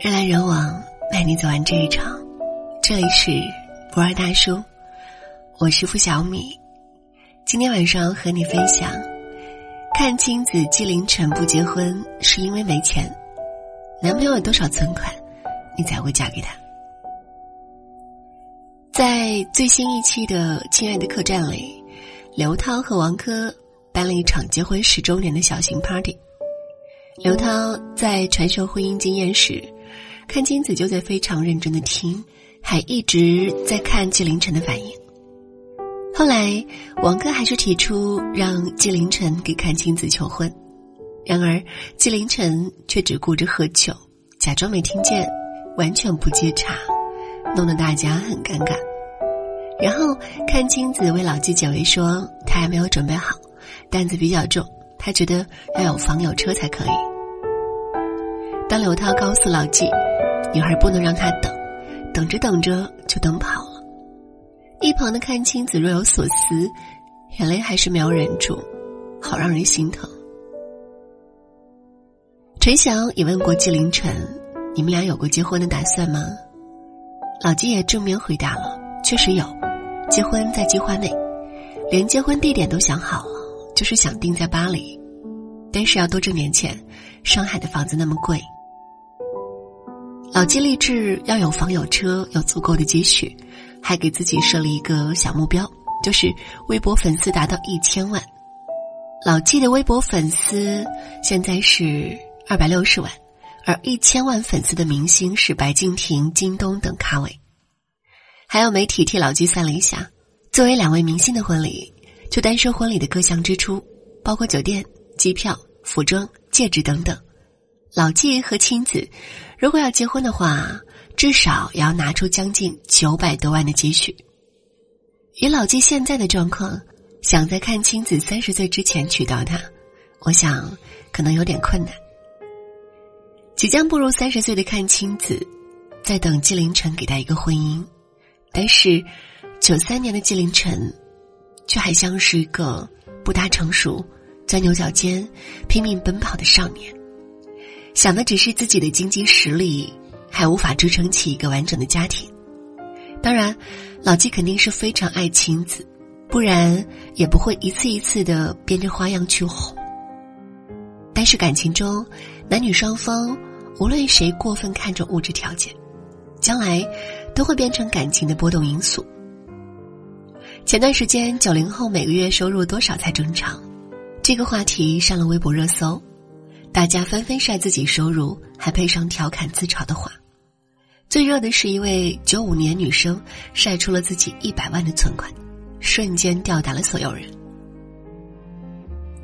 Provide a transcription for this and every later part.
人来人往，带你走完这一场。这里是不二大叔，我是付小米。今天晚上和你分享：看青子纪凌晨不结婚是因为没钱，男朋友有多少存款，你才会嫁给他？在最新一期的《亲爱的客栈》里，刘涛和王珂办了一场结婚十周年的小型 party。刘涛在传授婚姻经验时。看金子就在非常认真的听，还一直在看纪凌尘的反应。后来，王哥还是提出让纪凌尘给看金子求婚，然而纪凌尘却只顾着喝酒，假装没听见，完全不接茬，弄得大家很尴尬。然后看金子为老纪解围说，他还没有准备好，担子比较重，他觉得要有房有车才可以。当刘涛告诉老纪。女孩不能让他等，等着等着就等跑了。一旁的看青子若有所思，眼泪还是没有忍住，好让人心疼。陈翔也问过纪凌尘：“你们俩有过结婚的打算吗？”老季也正面回答了：“确实有，结婚在计划内，连结婚地点都想好了，就是想定在巴黎，但是要多挣点钱，上海的房子那么贵。”老纪立志要有房有车有足够的积蓄，还给自己设立一个小目标，就是微博粉丝达到一千万。老季的微博粉丝现在是二百六十万，而一千万粉丝的明星是白敬亭、京东等咖位。还有媒体替老季算了一下，作为两位明星的婚礼，就单说婚礼的各项支出，包括酒店、机票、服装、戒指等等。老纪和亲子，如果要结婚的话，至少也要拿出将近九百多万的积蓄。以老纪现在的状况，想在看清子三十岁之前娶到她，我想可能有点困难。即将步入三十岁的看清子，在等纪凌尘给她一个婚姻，但是九三年的纪凌尘，却还像是一个不大成熟、钻牛角尖、拼命奔跑的少年。想的只是自己的经济实力，还无法支撑起一个完整的家庭。当然，老纪肯定是非常爱亲子，不然也不会一次一次的变着花样去哄。但是感情中，男女双方无论谁过分看重物质条件，将来都会变成感情的波动因素。前段时间，九零后每个月收入多少才正常？这个话题上了微博热搜。大家纷纷晒自己收入，还配上调侃自嘲的话。最热的是一位九五年女生晒出了自己一百万的存款，瞬间吊打了所有人。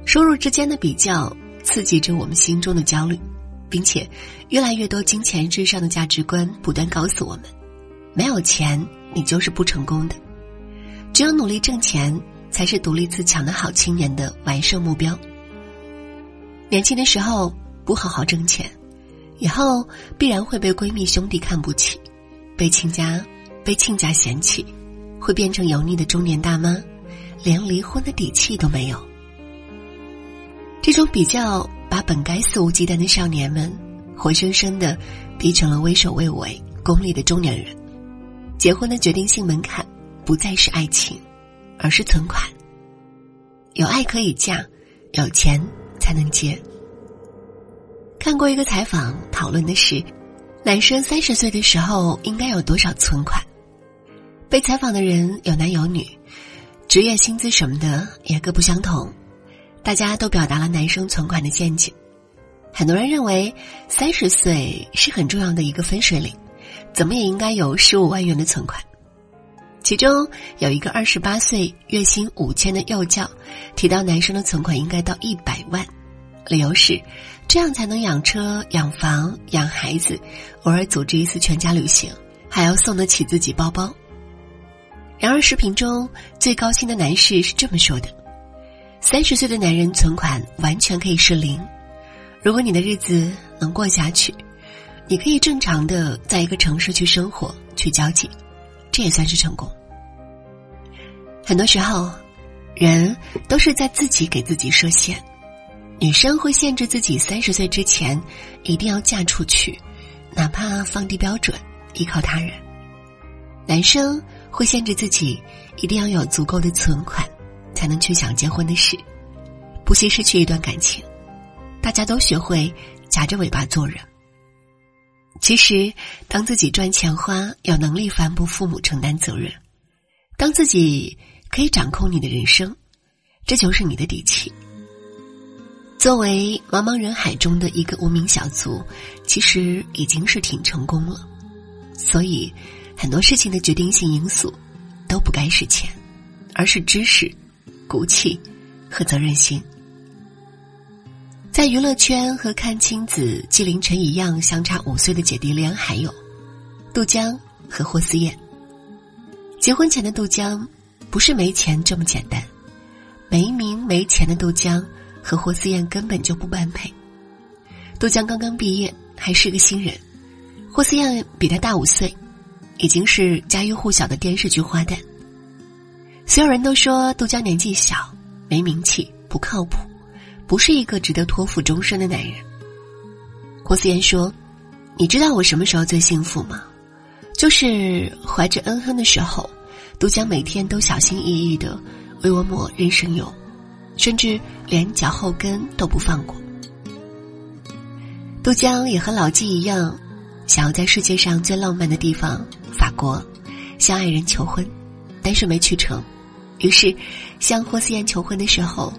收入之间的比较刺激着我们心中的焦虑，并且越来越多金钱至上的价值观不断告诉我们：没有钱你就是不成功的，只有努力挣钱才是独立自强的好青年的完胜目标。年轻的时候不好好挣钱，以后必然会被闺蜜兄弟看不起，被亲家被亲家嫌弃，会变成油腻的中年大妈，连离婚的底气都没有。这种比较把本该肆无忌惮的少年们，活生生的逼成了畏首畏尾、功利的中年人。结婚的决定性门槛不再是爱情，而是存款。有爱可以嫁，有钱。才能结。看过一个采访，讨论的是男生三十岁的时候应该有多少存款。被采访的人有男有女，职业、薪资什么的也各不相同。大家都表达了男生存款的见解。很多人认为三十岁是很重要的一个分水岭，怎么也应该有十五万元的存款。其中有一个二十八岁、月薪五千的幼教，提到男生的存款应该到一百万。理由是，这样才能养车、养房、养孩子，偶尔组织一次全家旅行，还要送得起自己包包。然而，视频中最高薪的男士是这么说的：“三十岁的男人存款完全可以是零，如果你的日子能过下去，你可以正常的在一个城市去生活、去交际，这也算是成功。”很多时候，人都是在自己给自己设限。女生会限制自己三十岁之前一定要嫁出去，哪怕放低标准，依靠他人。男生会限制自己，一定要有足够的存款，才能去想结婚的事，不惜失去一段感情。大家都学会夹着尾巴做人。其实，当自己赚钱花，有能力反哺父母，承担责任，当自己可以掌控你的人生，这就是你的底气。作为茫茫人海中的一个无名小卒，其实已经是挺成功了。所以。很多事情的决定性因素，都不该是钱，而是知识、骨气和责任心。在娱乐圈和阚清子、纪凌尘一样相差五岁的姐弟恋，还有杜江和霍思燕。结婚前的杜江不是没钱这么简单，没名没钱的杜江和霍思燕根本就不般配。杜江刚刚毕业，还是个新人；霍思燕比他大五岁。已经是家喻户晓的电视剧花旦。所有人都说杜江年纪小、没名气、不靠谱，不是一个值得托付终身的男人。霍思燕说：“你知道我什么时候最幸福吗？就是怀着恩恩的时候，杜江每天都小心翼翼的为我抹人参油，甚至连脚后跟都不放过。”杜江也和老纪一样，想要在世界上最浪漫的地方。法国向爱人求婚，但是没去成。于是，向霍思燕求婚的时候，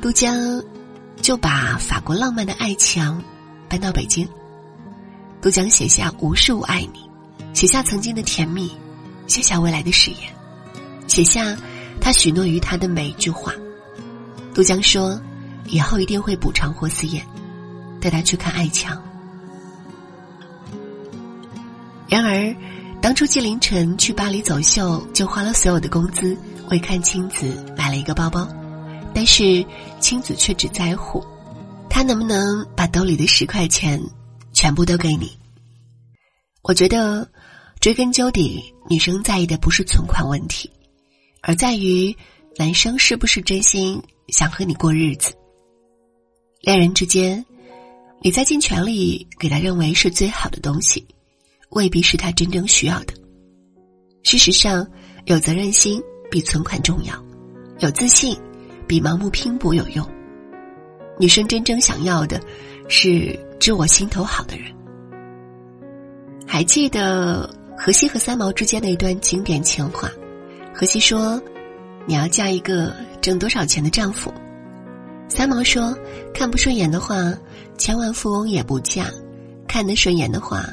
杜江就把法国浪漫的爱墙搬到北京。杜江写下无数“爱你”，写下曾经的甜蜜，写下未来的誓言，写下他许诺于他的每一句话。杜江说：“以后一定会补偿霍思燕，带她去看爱墙。”然而。当初纪凌尘去巴黎走秀，就花了所有的工资为看青子买了一个包包，但是青子却只在乎他能不能把兜里的十块钱全部都给你。我觉得追根究底，女生在意的不是存款问题，而在于男生是不是真心想和你过日子。恋人之间，你在尽全力给他认为是最好的东西。未必是他真正需要的。事实上，有责任心比存款重要，有自信比盲目拼搏有用。女生真正想要的，是知我心头好的人。还记得荷西和三毛之间的一段经典情话？荷西说：“你要嫁一个挣多少钱的丈夫？”三毛说：“看不顺眼的话，千万富翁也不嫁；看得顺眼的话。”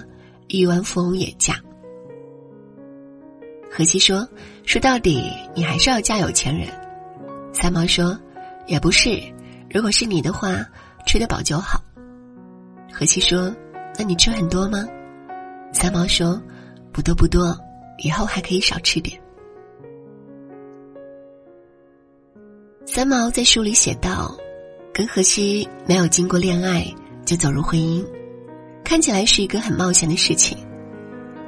亿万富翁也嫁。荷西说：“说到底，你还是要嫁有钱人。”三毛说：“也不是，如果是你的话，吃得饱就好。”荷西说：“那你吃很多吗？”三毛说：“不多不多，以后还可以少吃点。”三毛在书里写道：“跟荷西没有经过恋爱就走入婚姻。”看起来是一个很冒险的事情，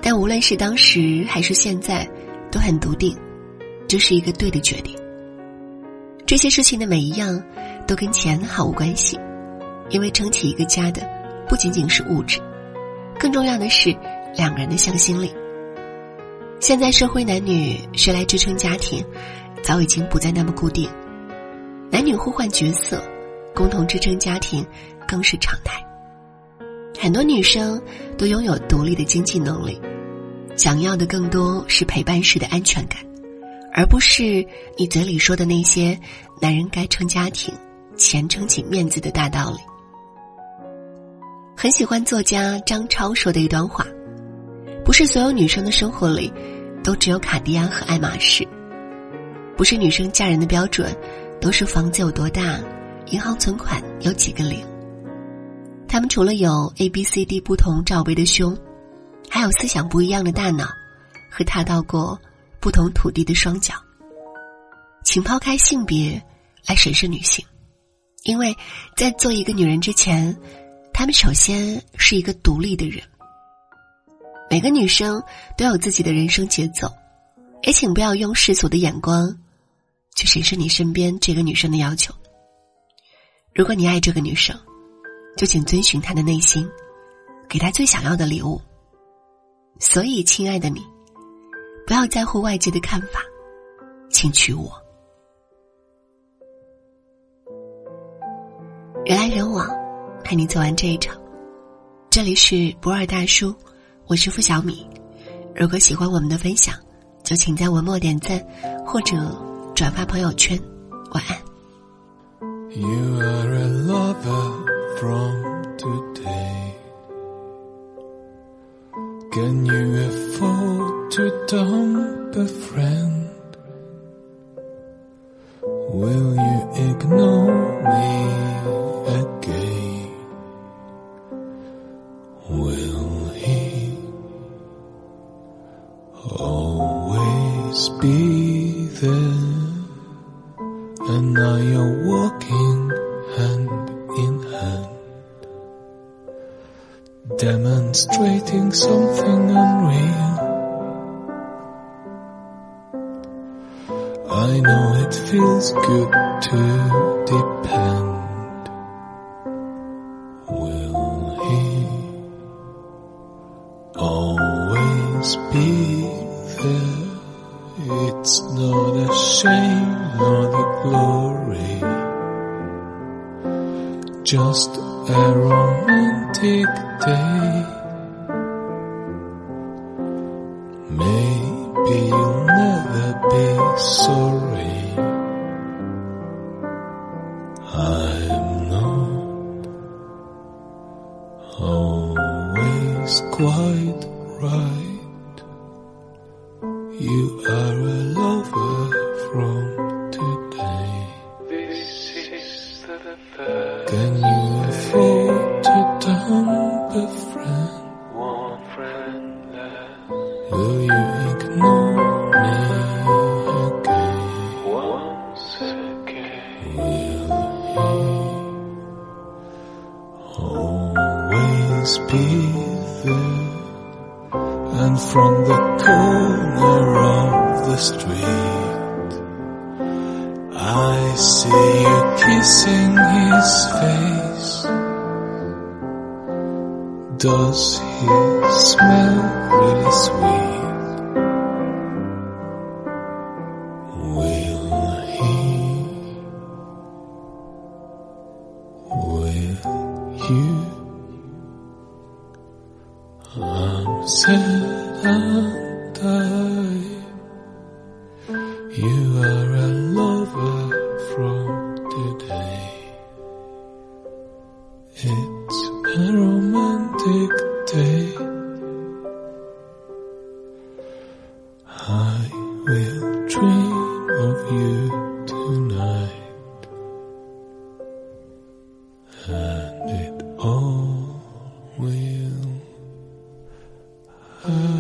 但无论是当时还是现在，都很笃定，这是一个对的决定。这些事情的每一样，都跟钱毫无关系，因为撑起一个家的，不仅仅是物质，更重要的是两个人的向心力。现在社会男女谁来支撑家庭，早已经不再那么固定，男女互换角色，共同支撑家庭，更是常态。很多女生都拥有独立的经济能力，想要的更多是陪伴式的安全感，而不是你嘴里说的那些“男人该撑家庭，钱撑起面子”的大道理。很喜欢作家张超说的一段话：“不是所有女生的生活里，都只有卡地亚和爱马仕；不是女生嫁人的标准，都是房子有多大，银行存款有几个零。”他们除了有 A、B、C、D 不同罩杯的胸，还有思想不一样的大脑，和踏到过不同土地的双脚。请抛开性别来审视女性，因为在做一个女人之前，她们首先是一个独立的人。每个女生都有自己的人生节奏，也请不要用世俗的眼光去审视你身边这个女生的要求。如果你爱这个女生，就请遵循她的内心，给她最想要的礼物。所以，亲爱的你，不要在乎外界的看法，请娶我。人来人往，陪你走完这一场。这里是博尔大叔，我是付小米。如果喜欢我们的分享，就请在文末点赞或者转发朋友圈。晚安。You are a lover from today. Can you afford to dump a friend? Will you ignore me something unreal. I know it feels good to depend. Maybe you'll never be sorry. Kissing his face Does he smell really sweet? Will he? Will you? I'm sad and I. You are a Mm.